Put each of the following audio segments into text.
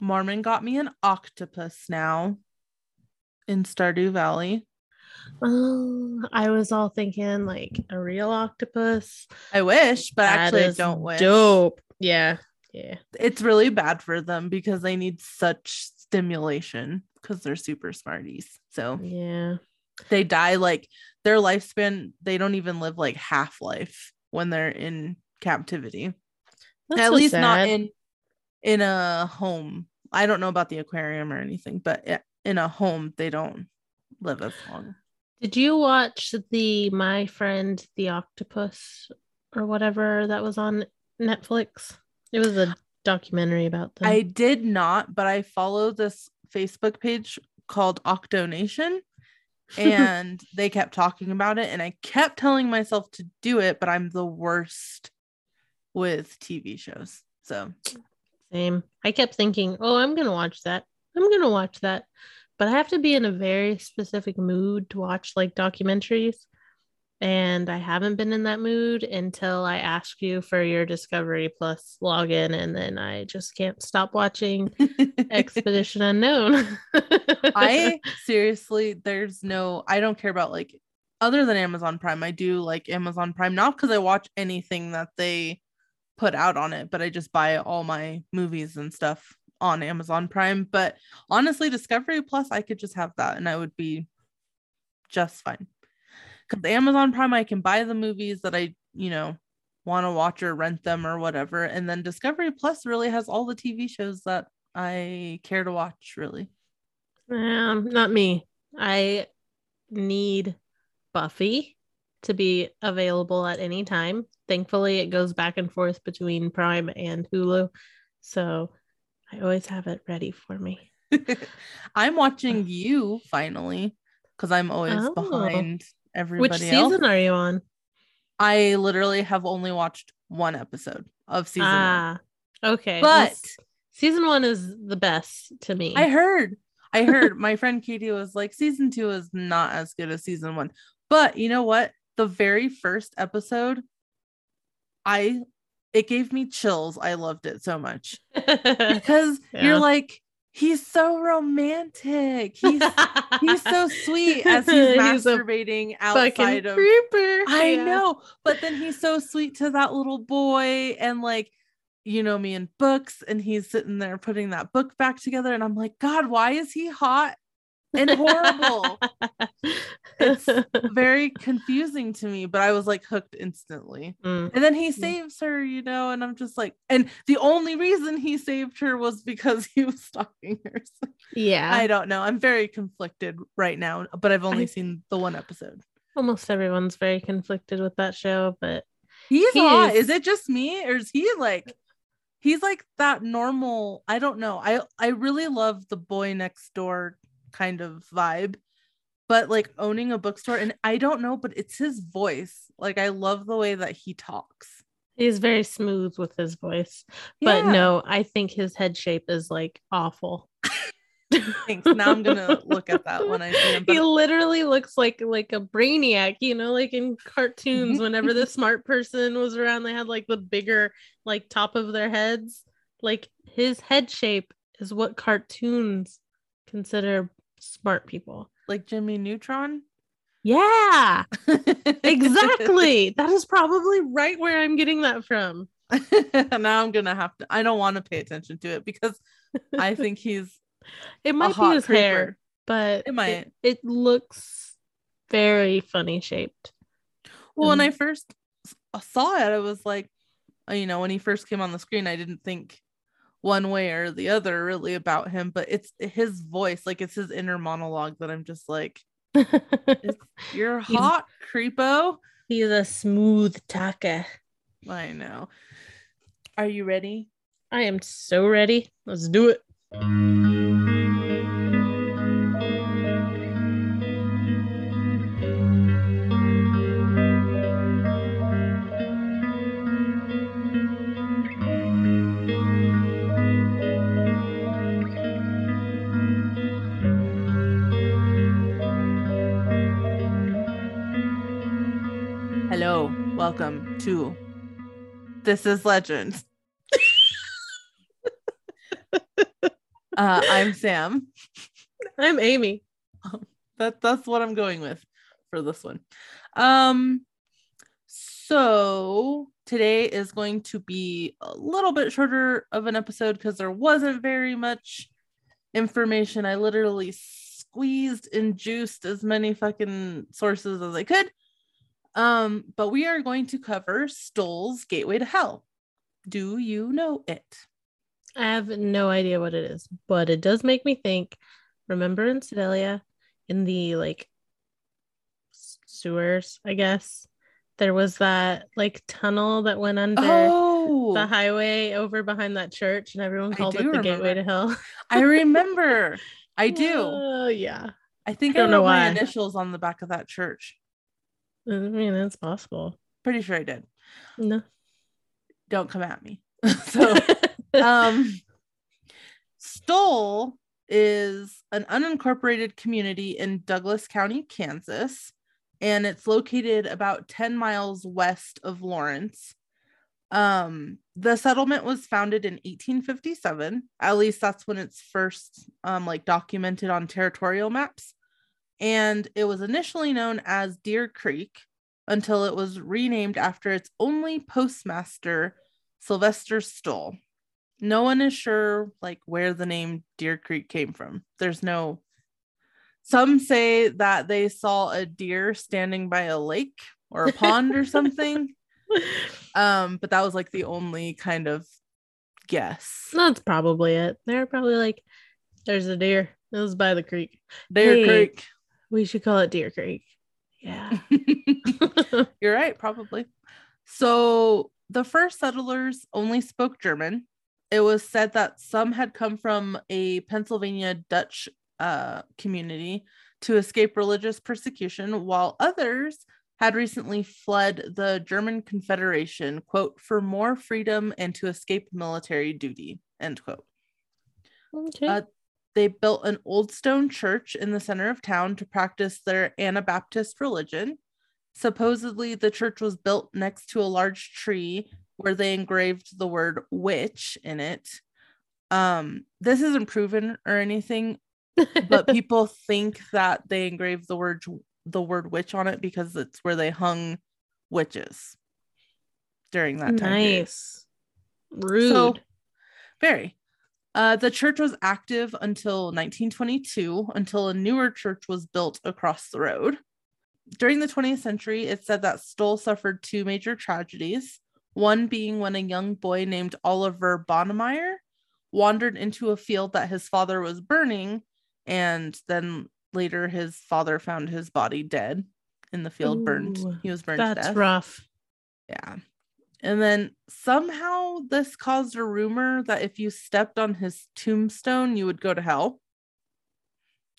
Mormon got me an octopus now in Stardew Valley. Oh, I was all thinking like a real octopus. I wish, but That actually, I don't wish. Dope. Yeah. Yeah. It's really bad for them because they need such stimulation because they're super smarties. So Yeah. they die like their lifespan, they don't even live like half life when they're in captivity. That's At so least not in in a home. I don't know about the aquarium or anything, but in a home they don't live as long. Did you watch the My Friend the Octopus or whatever that was on Netflix? It was a documentary about them. I did not, but I follow this Facebook page called Octonation and they kept talking about it and I kept telling myself to do it, but I'm the worst with TV shows. So Same. I kept thinking, oh, I'm going to watch that. I'm going to watch that. But I have to be in a very specific mood to watch like documentaries. And I haven't been in that mood until I ask you for your Discovery Plus login. And then I just can't stop watching Expedition Unknown. I seriously, there's no, I don't care about like other than Amazon Prime. I do like Amazon Prime, not because I watch anything that they put out on it, but I just buy all my movies and stuff on Amazon Prime. But honestly, Discovery Plus, I could just have that and I would be just fine. Because Amazon Prime, I can buy the movies that I, you know, want to watch or rent them or whatever. And then Discovery Plus really has all the TV shows that I care to watch, really. Um, not me. I need Buffy to be available at any time. Thankfully, it goes back and forth between Prime and Hulu. So I always have it ready for me. I'm watching you finally because I'm always Oh. behind everybody Which else. season are you on? I literally have only watched one episode of season one. ah, okay. But season one is the best to me. I heard, I heard my friend Katie was like, season two is not as good as season one. But you know what? The very first episode, I it gave me chills. I loved it so much because Yeah. you're like, he's so romantic. He's he's so sweet as he's masturbating outside of creeper. I Yeah. know, but then he's so sweet to that little boy and like you know me in books and he's sitting there putting that book back together and I'm like god why is he hot and horrible it's very confusing to me but I was like hooked instantly Mm. and then he saves her you know and I'm just like and the only reason he saved her was because he was stalking her So Yeah. I don't know I'm very conflicted right now but I've only I- seen the one episode Almost everyone's very conflicted with that show, but He's He hot. is- Is it just me or is he like he's like that normal? I don't know. I I really love the boy next door kind of vibe. But like owning a bookstore and I don't know, but it's his voice. Like I love the way that he talks. he's very smooth with his voice. But Yeah. no, I think his head shape is like awful. Thanks. Now I'm gonna look at that when I see him. he literally looks like like a brainiac, you know, like in Mm-hmm. cartoons. Whenever the smart person was around, they had like the bigger like top of their heads. Like his head shape is what cartoons consider smart people. like Jimmy Neutron. Yeah, exactly. that is probably right where I'm getting that from. now I'm gonna have to I don't want to pay attention to it because I think he's It might be his creeper. hair, but It might. It, looks very funny shaped. Well, when Mhm. I first saw it, I was like, uh, you know, when he first came on the screen, I didn't think one way or the other really about him, but it's his voice, like it's his inner monologue that I'm just like, you're He's- hot, creepo. He's a smooth talker. I know. Are you ready? I am so ready. Let's do it. To This is Legend. Uh, I'm Samm. I'm Amy. That that's what I'm going with for this one. Um so today is going to be a little bit shorter of an episode because there wasn't very much information. I literally squeezed and juiced as many fucking sources as I could. Um, but we are going to cover Stull's Gateway to Hell. Do you know it? I have no idea what it is, but it does make me think. Remember in Sedalia, in the like sewers, I guess, there was that like tunnel that went under Oh, the highway over behind that church, and everyone called it the Gateway to Hell. I remember. I do. Oh yeah. I think I I, don't wrote know my initials on the back of that church. I mean, that's possible. Pretty sure I did. No. Don't come at me. so um Stull is an unincorporated community in Douglas County, Kansas, and it's located about 10 miles west of Lawrence. Um the settlement was founded in 1857. At least that's when it's first um like documented on territorial maps. And it was initially known as Deer Creek until it was renamed after its only postmaster, Sylvester Stull no one is sure like where the name deer creek came from there's no some say that they saw a deer standing by a lake or a pond or something um but that was like the only kind of guess That's probably it. They're probably like, there's a deer. It was by the creek. deer Hey. creek We should call it Deer Creek. Yeah. you're right probably so the first settlers only spoke german it was said that some had come from a pennsylvania dutch uh, community to escape religious persecution while others had recently fled the german confederation quote for more freedom and to escape military duty end quote okay. Uh, they built an old stone church in the center of town to practice their Anabaptist religion. Supposedly, the church was built next to a large tree where they engraved the word witch in it. Um, this isn't proven or anything, but people think that they engraved the word the word witch on it because it's where they hung witches during that time. period. nice. Rude. So, very. Uh, the church was active until 1922, until a newer church was built across the road. During the 20th century, it's said that Stull suffered two major tragedies. One being when a young boy named Oliver Bonnemeyer wandered into a field that his father was burning, and then later his father found his body dead in the field, burned. He was burned. to That's death. rough. Yeah. And then somehow this caused a rumor that if you stepped on his tombstone, you would go to hell.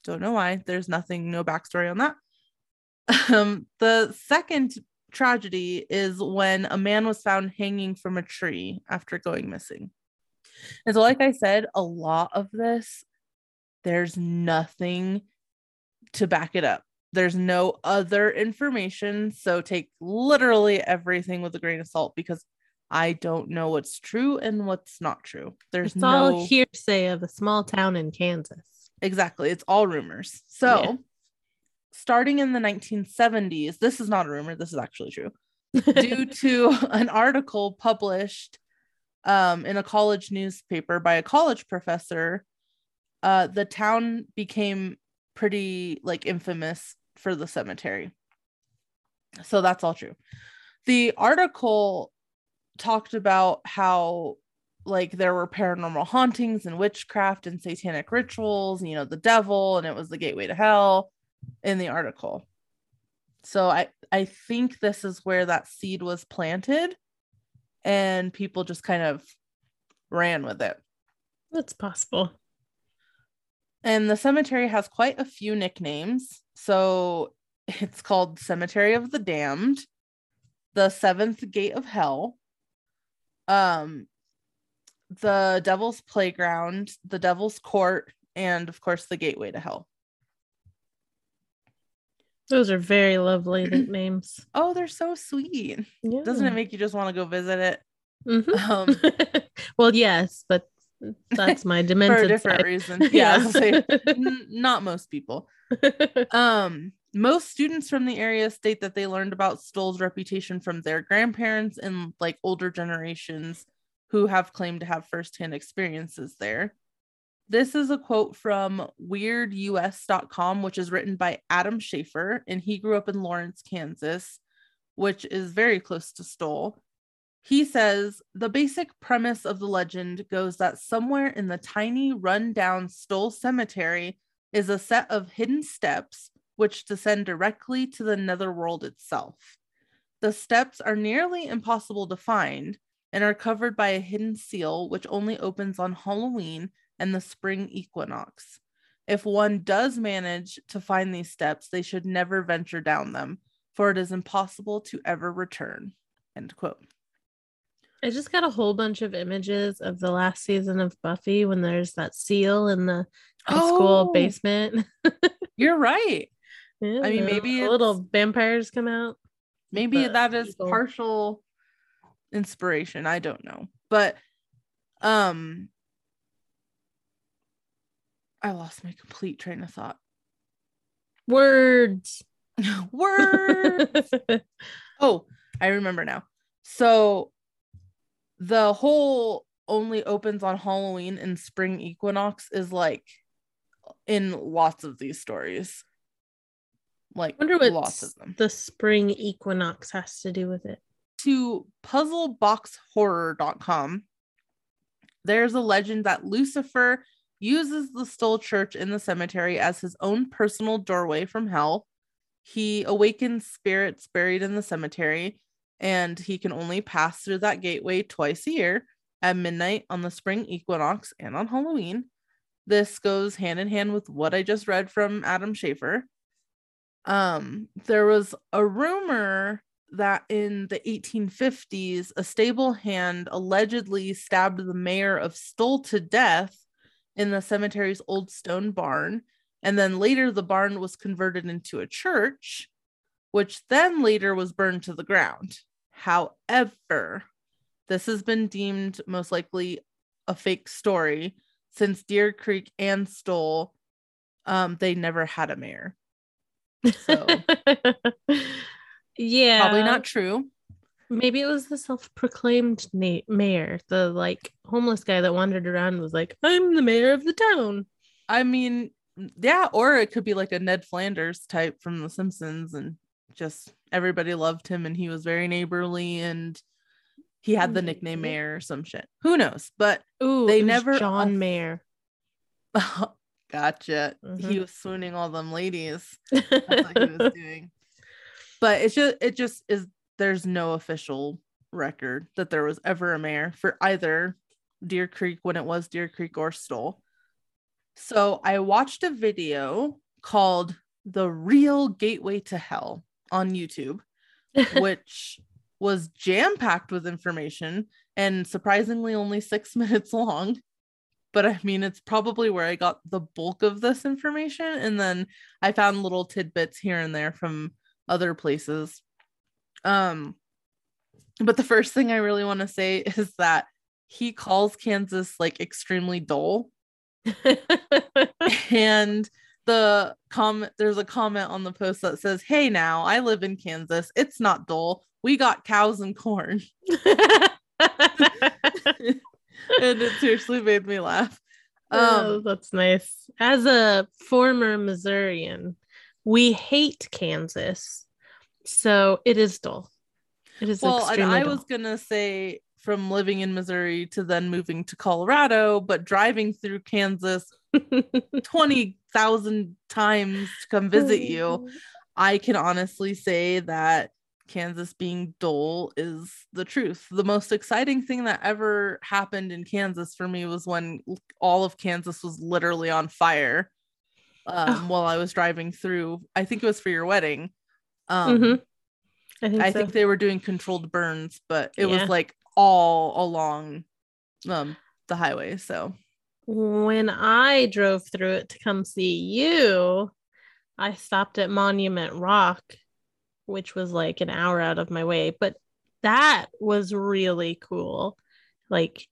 Don't know why. There's nothing, no backstory on that. Um, the second tragedy is when a man was found hanging from a tree after going missing. And so, like I said, a lot of this, there's nothing to back it up. There's no other information. So take literally everything with a grain of salt because I don't know what's true and what's not true. There's It's no all hearsay of a small town in Kansas. exactly. It's all rumors. So Yeah. starting in the 1970s, this is not a rumor, this is actually true. due to an article published um, in a college newspaper by a college professor, uh, the town became pretty like infamous for the cemetery. So that's all true. The article talked about how like there were paranormal hauntings and witchcraft and satanic rituals, you know, the devil, and it was the gateway to hell in the article. So I I think this is where that seed was planted and people just kind of ran with it. That's possible. And the cemetery has quite a few nicknames. So it's called Cemetery of the Damned, the Seventh Gate of Hell, um, the Devil's Playground, the Devil's Court, and of course the Gateway to Hell. Those are very lovely names. Oh, they're so sweet. Yeah. Doesn't it make you just want to go visit it? Mhm. Um, well, yes, but That's my for a different side. reason. Yeah, I say, n- not most people. Um, most students from the area state that they learned about Stull's reputation from their grandparents and like older generations who have claimed to have firsthand experiences there. This is a quote from weirdus.com, which is written by Adam Schaefer, and he grew up in Lawrence, Kansas, which is very close to Stull. He says the basic premise of the legend goes that somewhere in the tiny, run-down Stull cemetery is a set of hidden steps which descend directly to the netherworld itself. The steps are nearly impossible to find and are covered by a hidden seal which only opens on Halloween and the spring equinox. If one does manage to find these steps, they should never venture down them, for it is impossible to ever return. End quote. I just got a whole bunch of images of the last season of Buffy when there's that seal in the high school Oh. basement. You're right. Yeah, I mean, maybe little vampires come out. Maybe that is people. partial inspiration. I don't know. But um I lost my complete train of thought. Words. words. oh, I remember now. So the whole only opens on Halloween and spring equinox is like in lots of these stories. Like wonder what lots of them. the spring equinox has to do with it. to puzzleboxhorror.com, there's a legend that Lucifer uses the Stull Church in the cemetery as his own personal doorway from hell. He awakens spirits buried in the cemetery, and he can only pass through that gateway twice a year at midnight on the spring equinox and on Halloween. This goes hand in hand with what I just read from Adam Schaefer. Um, there was a rumor that in the 1850s, a stable hand allegedly stabbed the mayor of Stull to death in the cemetery's old stone barn. And then later, the barn was converted into a church, which then later was burned to the ground. However, this has been deemed most likely a fake story since Deer Creek and Stull, um, they never had a mayor. So yeah, probably not true. Maybe it was the self-proclaimed na- mayor, the like homeless guy that wandered around and was like, "I'm the mayor of the town." I mean, yeah, or it could be like a Ned Flanders type from The Simpsons, and just everybody loved him, and he was very neighborly, and he had the nickname. Mayor or some shit. Who knows? But Ooh, They never John Mayer. gotcha. He Mhm. was swooning all them ladies. That's what he was doing. But it's just it just is. There's no official record that there was ever a mayor for either Deer Creek when it was Deer Creek or Stull. So I watched a video called The Real Gateway to Hell on YouTube, which was jam packed with information and surprisingly only six minutes long. But I mean, it's probably where I got the bulk of this information. And then I found little tidbits here and there from other places. Um, but the first thing I really want to say is that he calls Kansas like extremely dull and the comment there's a comment on the post that says hey now i live in kansas it's not dull we got cows and corn and it seriously made me laugh oh, um that's nice. As a former Missourian, we hate Kansas, so it is dull. It is well and i dull. was gonna say from living in missouri to then moving to colorado but driving through kansas 20,000 times to come visit you I can honestly say that Kansas being dull is the truth. The most exciting thing that ever happened in Kansas for me was when all of Kansas was literally on fire um, Oh. while I was driving through. I think it was for your wedding. Um, Mhm. I think I so. think they were doing controlled burns, but it Yeah. was like all along um, the highway. So when I drove through it to come see you, I stopped at Monument Rock, which was like an hour out of my way, but that was really cool. Like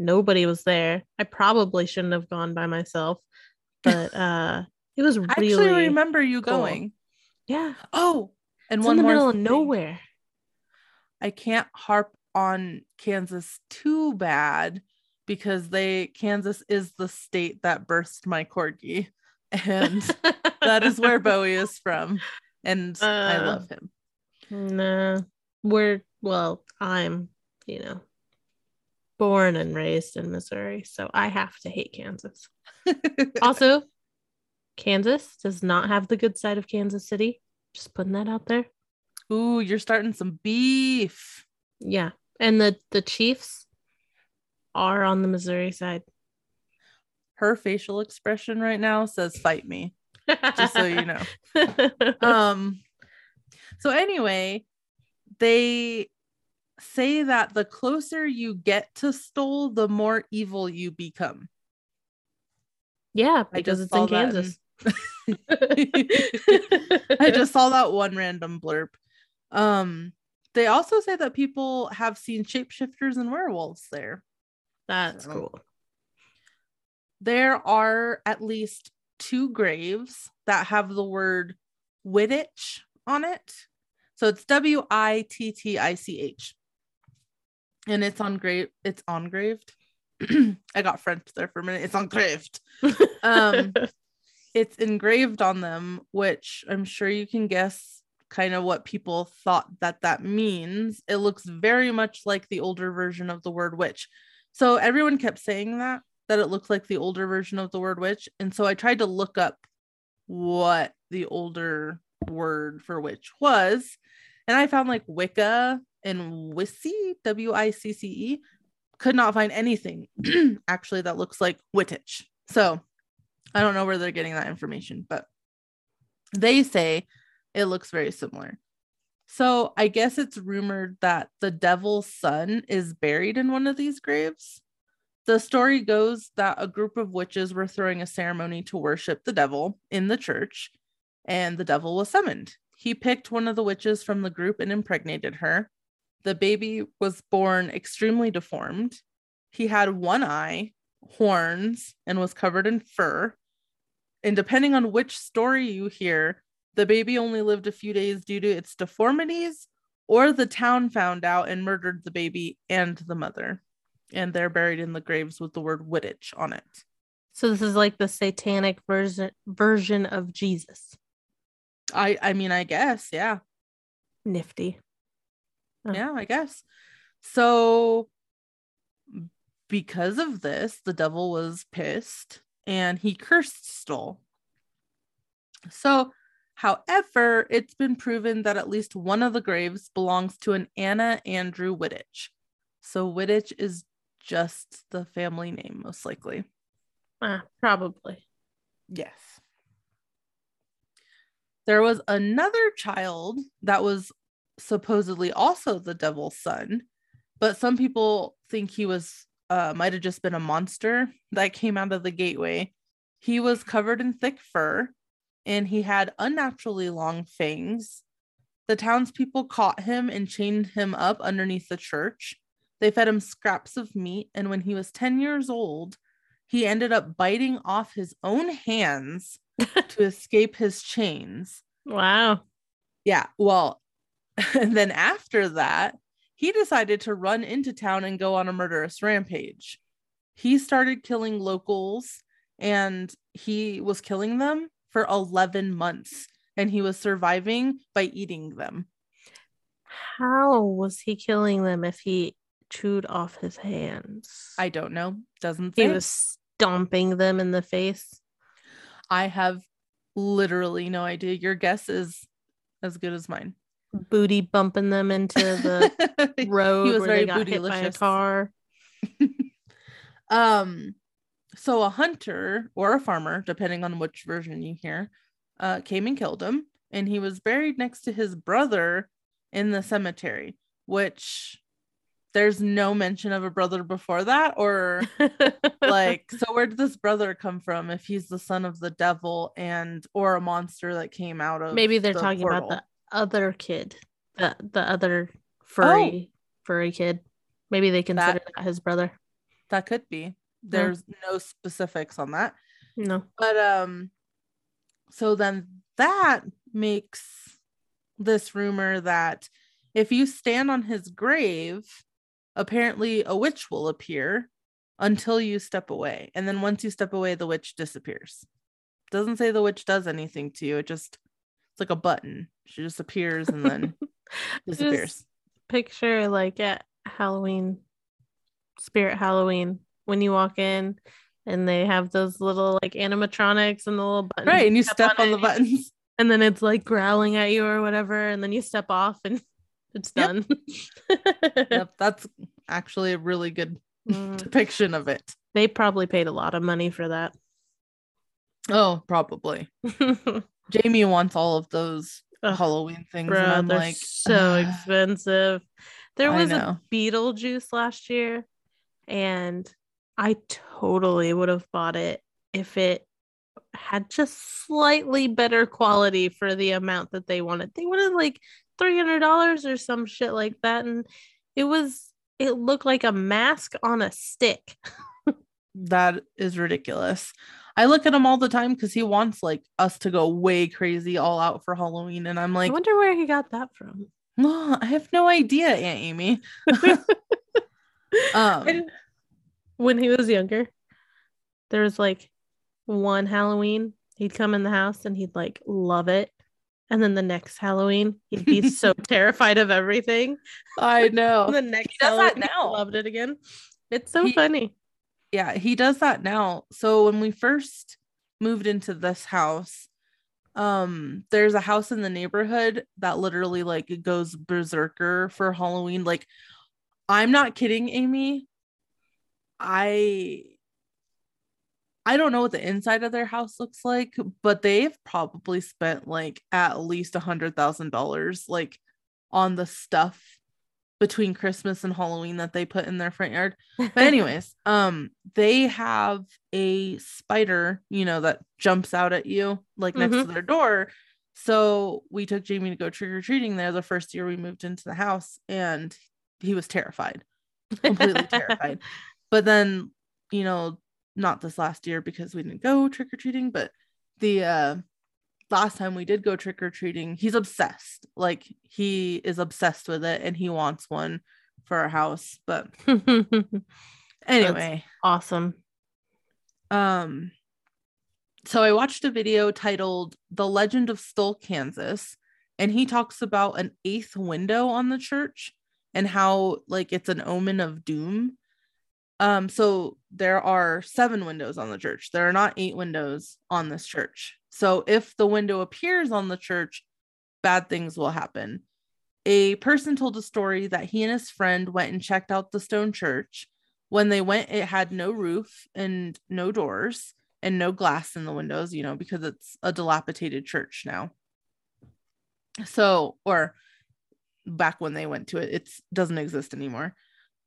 Nobody was there. I probably shouldn't have gone by myself, but uh it was I really actually remember you cool. going. yeah. Oh, and It's one in the more middle of nowhere. I can't harp on Kansas too bad because they Kansas is the state that birthed my corgi, and that is where Bowie is from, and I Uh, love him. Nah, we're well, I'm, you know, born and raised in Missouri, so I have to hate Kansas. Also, Kansas does not have the good side of Kansas City. Just putting that out there. Ooh, you're starting some beef. Yeah. And the the Chiefs are on the Missouri side. Her facial expression right now says "fight me." Just so you know. um so anyway they say that the closer you get to Stull the more evil you become yeah, because it's in Kansas. i just saw that one random blurb um they also say that people have seen shapeshifters and werewolves there That's So- cool. there are at least two graves that have the word Wittich on it. So it's W I T T I C H. And it's on grave it's engraved. I got French there for a minute. It's engraved. Um, It's engraved on them, which I'm sure you can guess kind of what people thought that that means. It looks very much like the older version of the word witch. So everyone kept saying that that it looked like the older version of the word witch, and so I tried to look up what the older word for witch was, and I found like Wicca and Wissy, W I C C E, could not find anything actually that looks like Wittich. So I don't know where they're getting that information, but they say it looks very similar. So I guess it's rumored that the devil's son is buried in one of these graves. The story goes that a group of witches were throwing a ceremony to worship the devil in the church, and the devil was summoned. He picked one of the witches from the group and impregnated her. The baby was born extremely deformed. He had one eye, horns, and was covered in fur. And depending on which story you hear, the baby only lived a few days due to its deformities, or the town found out and murdered the baby and the mother. And they're buried in the graves with the word Wittich on it. so this is like the satanic version version of Jesus. I I mean, I guess, yeah. Nifty. Oh. Yeah, I guess. So because of this, the devil was pissed and he cursed Stull. So, however, it's been proven that at least one of the graves belongs to an Anna Andrew Wittich. So Wittich is just the family name, most likely. Ah, probably. Yes. There was another child that was supposedly also the devil's son, but some people think he was uh might have just been a monster that came out of the gateway. He was covered in thick fur and he had unnaturally long fangs. The townspeople caught him and chained him up underneath the church. They fed him scraps of meat, and when he was 10 years old, he ended up biting off his own hands to escape his chains. Wow. Yeah, well, and then after that, he decided to run into town and go on a murderous rampage. He started killing locals and he was killing them for 11 months and he was surviving by eating them. How was he killing them if he chewed off his hands? I don't know. Doesn't he say. was stomping them in the face. I have literally no idea. Your guess is as good as mine. Booty bumping them into the road he was where very they got hit by a car. Um, so a hunter or a farmer, depending on which version you hear, uh, came and killed him, and he was buried next to his brother in the cemetery. Which there's no mention of a brother before that, or like, so where did this brother come from? If he's the son of the devil and or a monster that came out of maybe they're the talking about the other kid, the the other furry furry kid. Maybe they consider that his brother. that could be. There's no specifics on that. No. But um so then that makes this rumor that if you stand on his grave, apparently a witch will appear until you step away. And then once you step away, the witch disappears. Doesn't say the witch does anything to you. It just it's like a button. She just appears and then disappears. Just picture like at Halloween, Spirit Halloween, when you walk in and they have those little like animatronics and the little buttons. Right. And you step on, it, the buttons. And then it's like growling at you or whatever. And then you step off and it's done. yep. That's actually a really good Mm, depiction of it. they probably paid a lot of money for that. Oh, probably. Jamie wants all of those Ugh, Halloween things. Bro, and I'm they're like, so expensive. There was a. Beetlejuice last year, and I totally would have bought it if it had just slightly better quality for the amount that they wanted. They wanted like three hundred dollars or some shit like that, and it was it looked like a mask on a stick. that is ridiculous. I look at him all the time because he wants like us to go way crazy all out for Halloween. And I'm like, I wonder where he got that from. no, I have no idea, Aunt Amy. Um, And when he was younger, there was like one Halloween, he'd come in the house and he'd like love it. And then the next Halloween, he'd be so terrified of everything. I know. The next does that Halloween, he now. loved it again. It's so He- funny. yeah, he does that now. So when we first moved into this house, um, there's a house in the neighborhood that literally like goes berserker for Halloween. Like, I'm not kidding, Amy. I I don't know what the inside of their house looks like, but they've probably spent like at least a hundred thousand dollars like on the stuff between Christmas and Halloween that they put in their front yard. But anyways, um, they have a spider, you know, that jumps out at you like next to their door. So we took Jamie to go trick or treating there the first year we moved into the house, and he was terrified, completely terrified. But then, you know, not this last year because we didn't go trick or treating, but the uh last time we did go trick or treating, he's obsessed. Like he is obsessed with it and he wants one for our house. But anyway, awesome. um so I watched a video titled The Legend of Stull, Kansas, and he talks about an eighth window on the church and how like it's an omen of doom. Um so there are seven windows on the church. There are not eight windows on this church. So if the window appears on the church, bad things will happen. A person told a story that he and his friend went and checked out the stone church. When they went, it had no roof and no doors and no glass in the windows, you know, because it's a dilapidated church now. So, or back when they went to it, it doesn't exist anymore.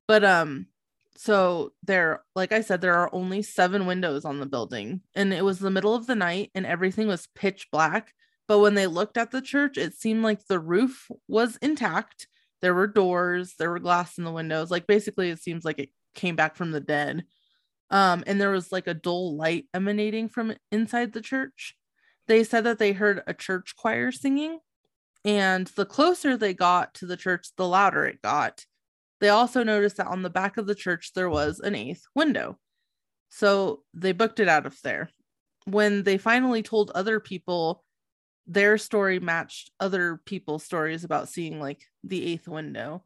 But um, so there, like I said, there are only seven windows on the building, and it was the middle of the night, and everything was pitch black. But when they looked at the church, it seemed like the roof was intact. There were doors, there were glass in the windows. Like basically, it seems like it came back from the dead. Um, and there was like a dull light emanating from inside the church. They said that they heard a church choir singing, and the closer they got to the church, the louder it got. They also noticed that on the back of the church there was an eighth window. So they booked it out of there. When they finally told other people, their story matched other people's stories about seeing like the eighth window.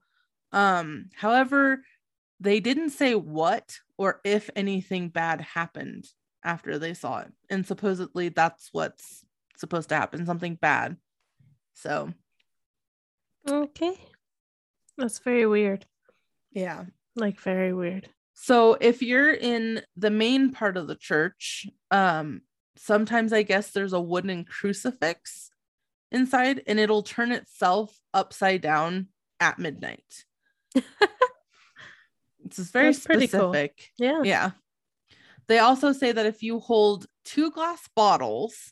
Um, however, they didn't say what or if anything bad happened after they saw it. And supposedly that's what's supposed to happen, something bad. So, Okay. That's very weird. Yeah. Like very weird. So if you're in the main part of the church, um, sometimes I guess there's a wooden crucifix inside and it'll turn itself upside down at midnight. It's just very That's pretty cool. specific. Yeah. Yeah. They also say that if you hold two glass bottles,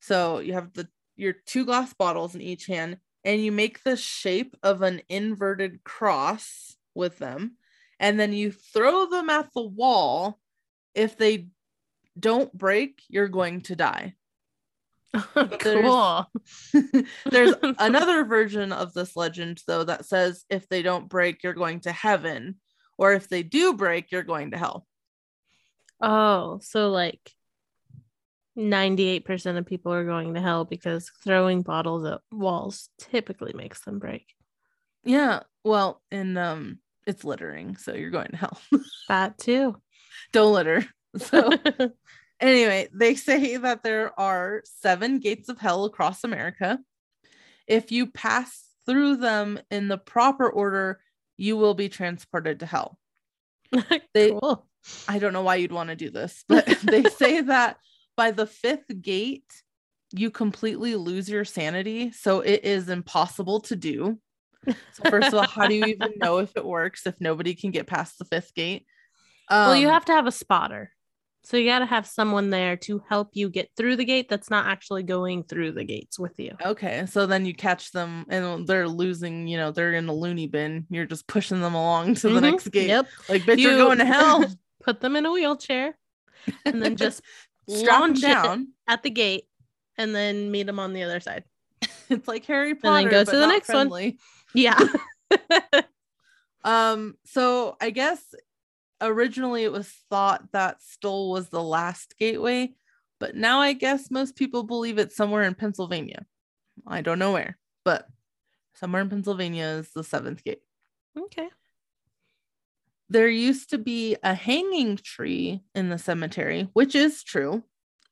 so you have the your two glass bottles in each hand, and you make the shape of an inverted cross with them, and then you throw them at the wall. If they don't break, you're going to die. cool. There's another version of this legend, though, that says if they don't break, you're going to heaven, or if they do break, you're going to hell. Oh, so like 98% of people are going to hell because throwing bottles at walls typically makes them break. Yeah, well, and um, it's littering, so you're going to hell. That too. don't litter. So anyway, they say that there are seven gates of hell across America. If you pass through them in the proper order, you will be transported to hell. They- cool. I don't know why you'd want to do this, but they say that by the fifth gate, you completely lose your sanity. So it is impossible to do. So, first of all, how do you even know if it works if nobody can get past the fifth gate? well, you Um, have to have a spotter. So you got to have someone there to help you get through the gate that's not actually going through the gates with you. Okay, so then you catch them and they're losing, you know, they're in a loony bin. You're just pushing them along to the Mhm. next gate. Yep. Like, bitch, you're going to hell. Put them in a wheelchair and then just launch down. at the gate and then meet them on the other side. It's like Harry then Potter. go but to the next one. Yeah. Um, so I guess originally it was thought that Stull was the last gateway, but now I guess most people believe it's somewhere in Pennsylvania. I don't know where, but somewhere in Pennsylvania is the seventh gate. okay. there used to be a hanging tree in the cemetery, which is true.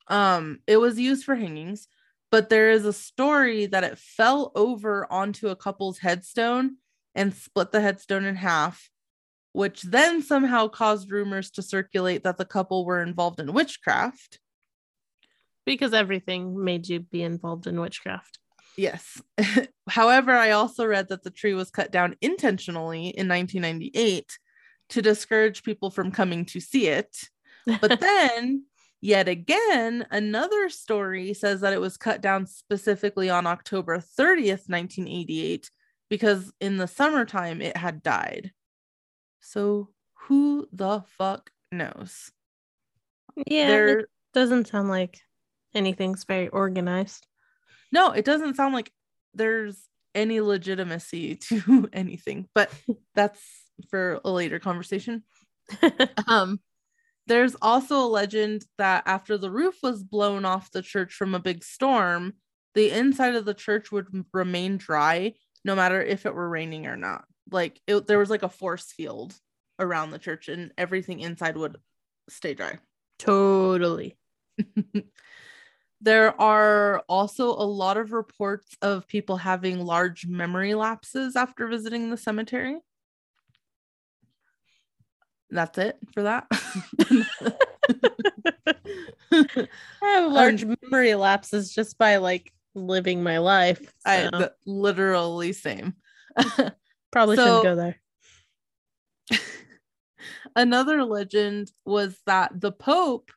Um, it was used for hangings, but there is a story that it fell over onto a couple's headstone and split the headstone in half, which then somehow caused rumors to circulate that the couple were involved in witchcraft. Because everything made you be involved in witchcraft. Yes. However, I also read that the tree was cut down intentionally in 1998 to discourage people from coming to see it. But then, yet again, another story says that it was cut down specifically on October 30th, 1988, because in the summertime it had died. So, who the fuck knows? yeah. There, It doesn't sound like anything's very organized. no, it doesn't sound like there's any legitimacy to anything, but that's for a later conversation. Um, there's also a legend that after the roof was blown off the church from a big storm, the inside of the church would remain dry no matter if it were raining or not. Like it, there was like a force field around the church, and everything inside would stay dry. totally. There are also a lot of reports of people having large memory lapses after visiting the cemetery. That's it for that. I have large um, memory lapses just by like living my life. I the, literally same. probably so- shouldn't go there. Another legend was that the Pope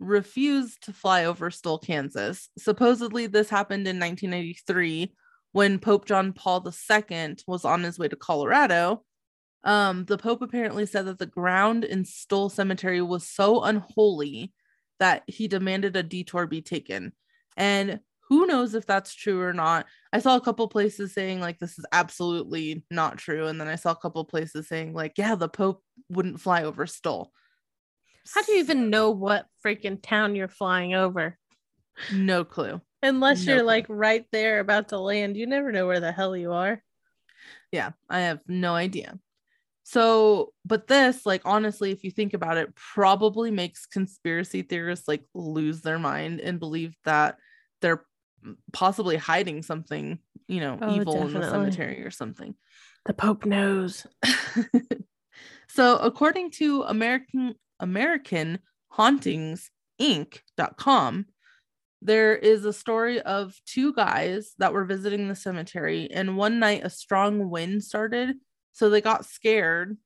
refused to fly over Stull, Kansas. Supposedly, this happened in 1983 when Pope John Paul II was on his way to Colorado. Um, the Pope apparently said that the ground in Stull Cemetery was so unholy that he demanded a detour be taken. And who knows if that's true or not? I saw a couple places saying like this is absolutely not true, and then I saw a couple places saying like, yeah, the Pope wouldn't fly over Stull. How do you even know what freaking town you're flying over? No clue. Unless No you're clue. like right there about to land, you never know where the hell you are. Yeah, I have no idea. So, but this, like, honestly, if you think about it, probably makes conspiracy theorists like lose their mind and believe that they're possibly hiding something, you know, Oh, evil in the cemetery or something. The Pope knows. so, according to American American Hauntings Inc.com, there is a story of two guys that were visiting the cemetery, and one night a strong wind started, so they got scared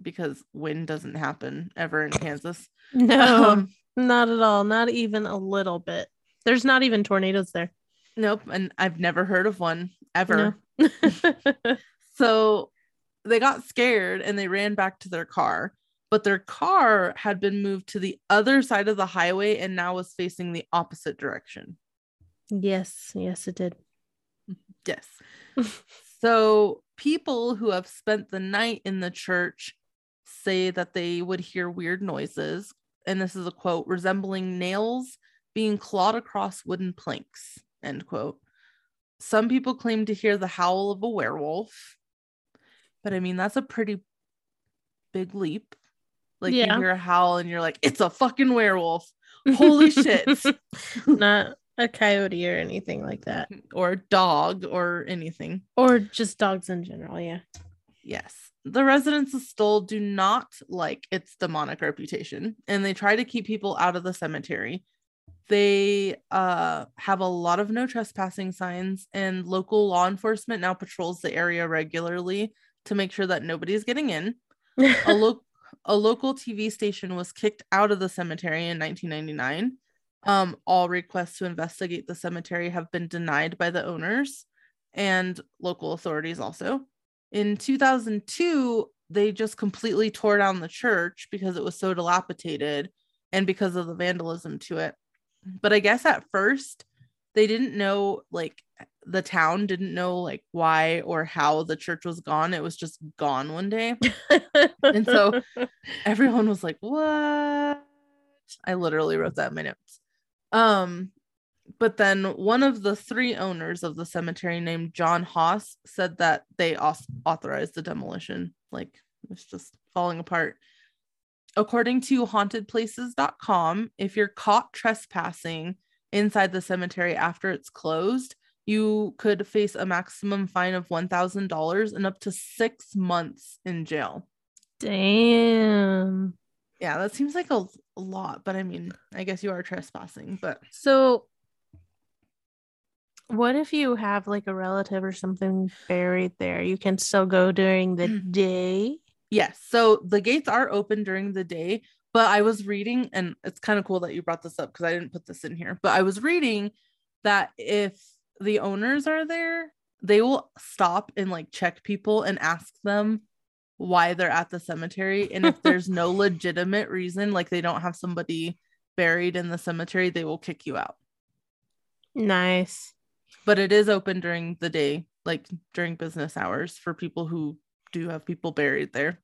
because wind doesn't happen ever in Kansas. No, Um, not at all. Not even a little bit. There's not even tornadoes there. nope, and I've never heard of one ever. No. So they got scared and they ran back to their car but their car had been moved to the other side of the highway and now was facing the opposite direction Yes, yes, it did. yes so people who have spent the night in the church say that they would hear weird noises and this is a quote resembling nails being clawed across wooden planks end quote. Some people claim to hear the howl of a werewolf but i mean that's a pretty big leap. Like Yeah. you hear a howl and you're like it's a fucking werewolf. Holy shit. Not a coyote or anything like that. or a dog or anything Or just dogs in general. Yeah. Yes. The residents of Stull do not like its demonic reputation and they try to keep people out of the cemetery. They uh, have a lot of no trespassing signs, and local law enforcement now patrols the area regularly to make sure that nobody's getting in. A, lo- a local TV station was kicked out of the cemetery in 1999. Um, all requests to investigate the cemetery have been denied by the owners and local authorities also. In 2002, they just completely tore down the church because it was so dilapidated and because of the vandalism to it. But I guess at first they didn't know, like, the town didn't know, like, why or how the church was gone. It was just gone one day. And so- Everyone was like, what? I literally wrote that in my notes. Um, but then one of the three owners of the cemetery named John Haas said that they authorized the demolition. Like it's just falling apart. According to hauntedplaces.com, if you're caught trespassing inside the cemetery after it's closed, you could face a maximum fine of $1,000 and up to six months in jail. Damn. Yeah, that seems like a, a lot, but I mean, I guess you are trespassing, but So, what if you have like a relative or something buried there? You can still go during the mm-hmm. day. Yes. So the gates are open during the day, but I was reading, and it's kind of cool that you brought this up because I didn't put this in here, but I was reading that if the owners are there, they will stop and like check people and ask them why they're at the cemetery. And if there's no legitimate reason, like they don't have somebody buried in the cemetery, they will kick you out. Nice. But it is open during the day, like during business hours for people who do have people buried there.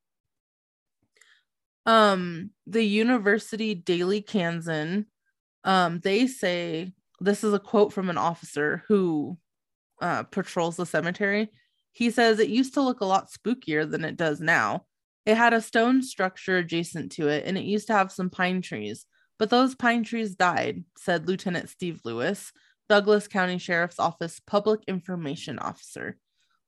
Um, the University Daily Kansan, um, they say this is a quote from an officer who uh, patrols the cemetery. He says it used to look a lot spookier than it does now. It had a stone structure adjacent to it, and it used to have some pine trees, but those pine trees died, said Lieutenant Steve Lewis, Douglas County Sheriff's Office Public Information Officer.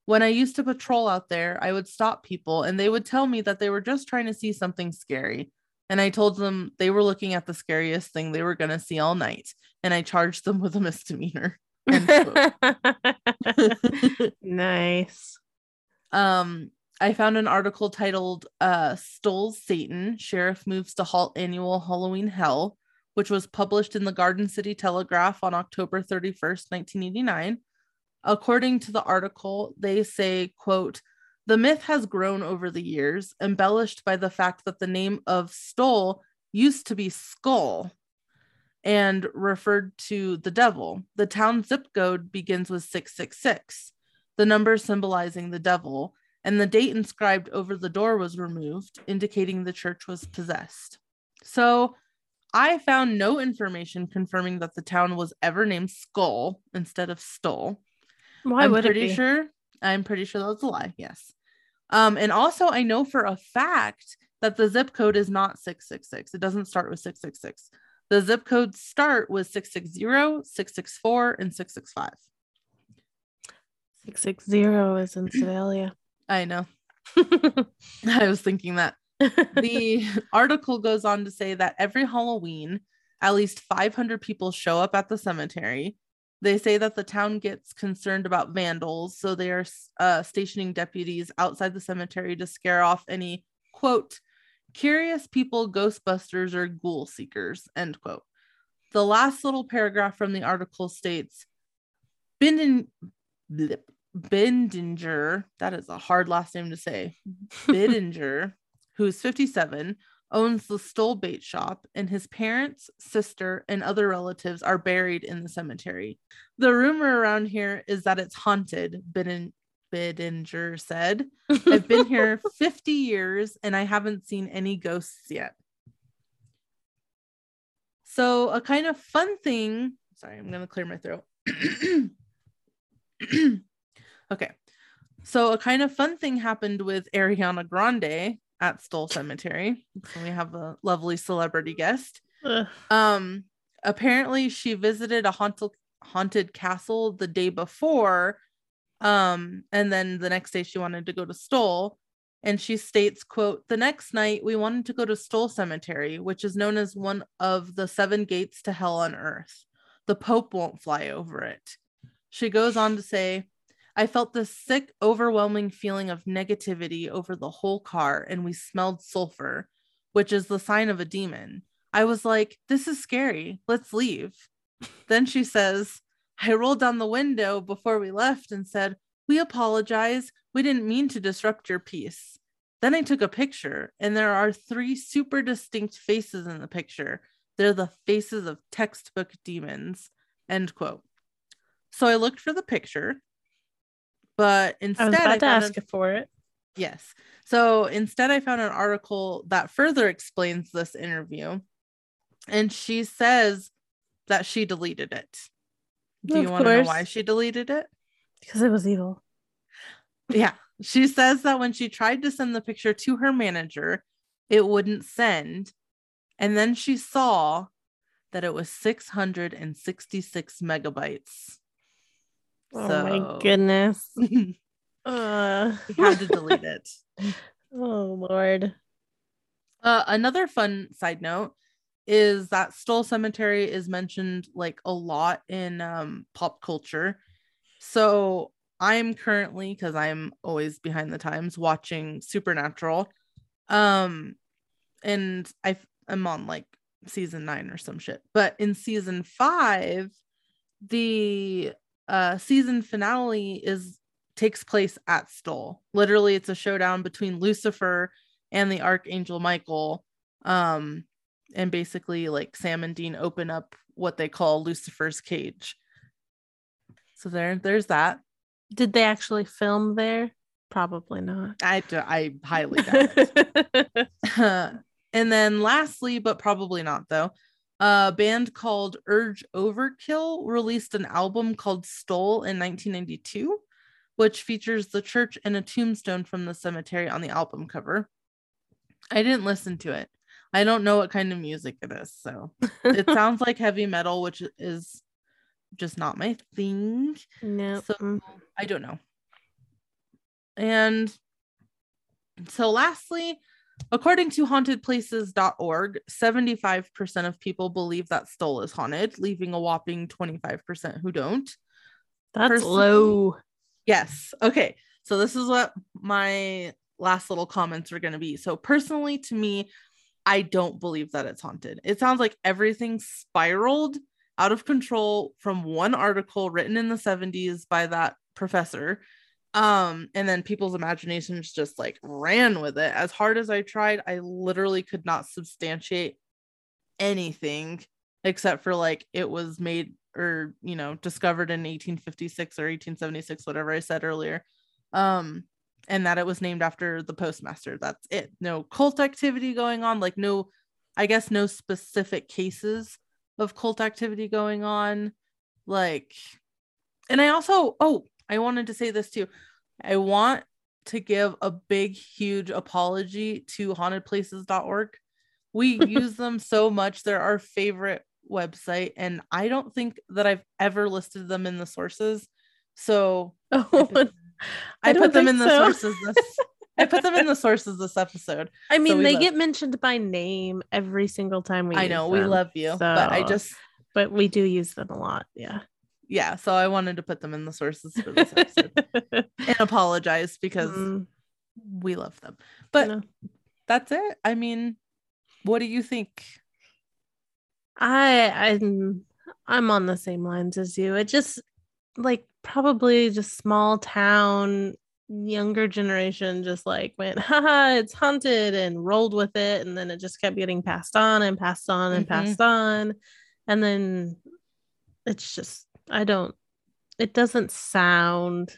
When I used to patrol out there, I would stop people and they would tell me that they were just trying to see something scary. And I told them they were looking at the scariest thing they were going to see all night. And I charged them with a misdemeanor. Nice. um, I found an article titled uh, Satan Sheriff Moves to Halt Annual Halloween Hell, which was published in the Garden City Telegraph on October 31st, 1989. According to the article, they say, quote, the myth has grown over the years, embellished by the fact that the name of Stull used to be Skull and referred to the devil. The town zip code begins with 666, the number symbolizing the devil, and the date inscribed over the door was removed, indicating the church was possessed. So I found no information confirming that the town was ever named Skull instead of Stull. Why I'm would pretty it be? sure. I'm pretty sure that was a lie. Yes. Um, and also I know for a fact that the zip code is not 666. It doesn't start with 666. The zip codes start with 660, 664, and 665. Six six zero is in Sedalia. I know. I was thinking that. the article goes on to say that every Halloween, at least 500 people show up at the cemetery. They say that the town gets concerned about vandals, so they are uh, stationing deputies outside the cemetery to scare off any quote curious people, ghostbusters, or ghoul seekers. End quote. The last little paragraph from the article states, in blip, Bindinger, that is a hard last name to say. Bidinger, who's 57, owns the Stull Bait Shop, and his parents, sister, and other relatives are buried in the cemetery. The rumor around here is that it's haunted, Bidin- Bidinger said. I've been here 50 years and I haven't seen any ghosts yet. So, a kind of fun thing, sorry, I'm going to clear my throat. okay. So, a kind of fun thing happened with Ariana Grande at Stull Cemetery. So we have a lovely celebrity guest. Ugh. Um, apparently she visited a haunted haunted castle the day before. Um, and then the next day she wanted to go to Stull. And she states, quote, the next night we wanted to go to Stull Cemetery, which is known as one of the seven gates to hell on earth. The Pope won't fly over it. She goes on to say, I felt this sick, overwhelming feeling of negativity over the whole car, and we smelled sulfur, which is the sign of a demon. I was like, This is scary. Let's leave. then she says, I rolled down the window before we left and said, We apologize. We didn't mean to disrupt your peace. Then I took a picture, and there are three super distinct faces in the picture. They're the faces of textbook demons. End quote. So I looked for the picture but instead I was I, about to ask an- for it. yes. So instead, I found an article that further explains this interview, and she says that she deleted it. Do Of you want to know why she deleted it? Because it was evil. Yeah, she says that when she tried to send the picture to her manager, it wouldn't send, and then she saw that it was 666 megabytes. Oh So- my goodness. Uh, had to delete it. oh Lord. Uh, another fun side note is that Stull Cemetery is mentioned like a lot in um, pop culture. So I'm currently, because I'm always behind the times, watching Supernatural. Um, and I I'm on like season nine or some shit. But in season five, the uh season finale is takes place at Stull. Literally, it's a showdown between Lucifer and the Archangel Michael. Um, and basically, like Sam and Dean open up what they call Lucifer's cage. So there, there's that. Did they actually film there? Probably not. I do. I highly doubt it. and then lastly, but probably not though, a band called Urge Overkill released an album called Stull in 1992, which features the church and a tombstone from the cemetery on the album cover. I didn't listen to it. I don't know what kind of music it is, so it sounds like heavy metal, which is just not my thing. no. So- mm. I don't know. And so, lastly, according to hauntedplaces.org, 75% of people believe that Stull is haunted, leaving a whopping 25% who don't. That's low. Yes. Okay. So, this is what my last little comments are going to be. So, personally, to me, I don't believe that it's haunted. It sounds like everything spiraled out of control from one article written in the 70s by that professor. Um, and then people's imaginations just like ran with it. As hard as I tried, I literally could not substantiate anything except for like it was made or you know discovered in 1856 or 1876 whatever i said earlier um and that it was named after the postmaster. That's it. No cult activity going on like no i guess no specific cases of cult activity going on like and i also oh i wanted to say this too. I want to give a big huge apology to hauntedplaces.org we use them so much. They're our favorite website and i don't think that i've ever listed them in the sources. So Oh, I I put them in the so. sources this i put them in the sources this episode I mean, we they love- get mentioned by name every single time we. i know we love you but i just but we do use them a lot. Yeah. yeah so i wanted to put them in the sources for this episode and apologize because Mm, we love them but no. that's it i mean what do you think I I'm I'm on the same lines as you. It just like probably just small town younger generation just like went haha it's haunted and rolled with it and then it just kept getting passed on and passed on and Mhm. passed on and then it's just i don't it doesn't sound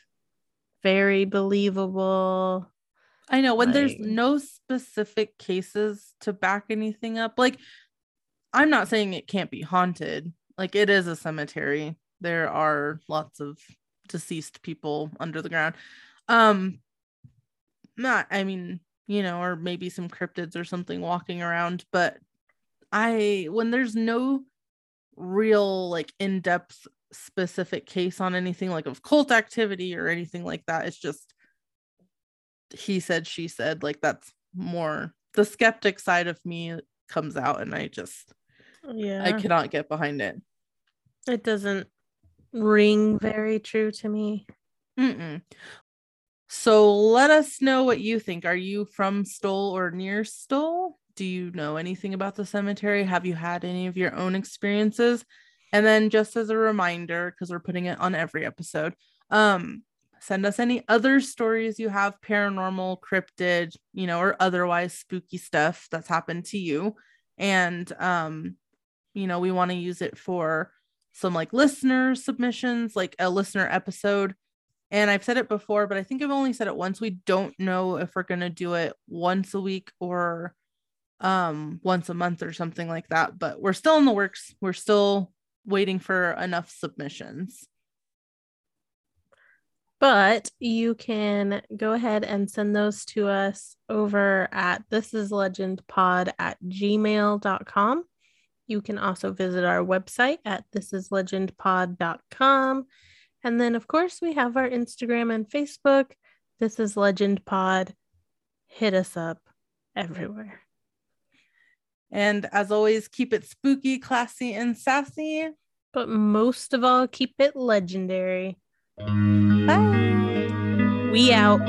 very believable I know when there's no specific cases to back anything up. Like, I'm not saying it can't be haunted. Like, it is a cemetery. There are lots of deceased people under the ground. Um, not, I mean, you know, or maybe some cryptids or something walking around. But I, when there's no real, like, in depth specific case on anything like of cult activity or anything like that, it's just he said she said like that's more the skeptic side of me comes out and i just yeah i cannot get behind it it doesn't ring very true to me. Mm-mm. so let us know what you think. Are you from Stull or near Stull? Do you know anything about the cemetery? Have you had any of your own experiences? And then just as a reminder because we're putting it on every episode um send us any other stories you have paranormal cryptid you know or otherwise spooky stuff that's happened to you. And um you know we want to use it for some like listener submissions like a listener episode. And i've said it before but i think i've only said it once. We don't know if we're going to do it once a week or um once a month or something like that but we're still in the works. We're still waiting for enough submissions. But you can go ahead and send those to us over at this is legend pod at gmail.com you can also visit our website at thisislegendpod.com and then of course we have our instagram and facebook this is legend pod hit us up everywhere. And as always keep it spooky classy and sassy. But most of all keep it legendary. Bye. We out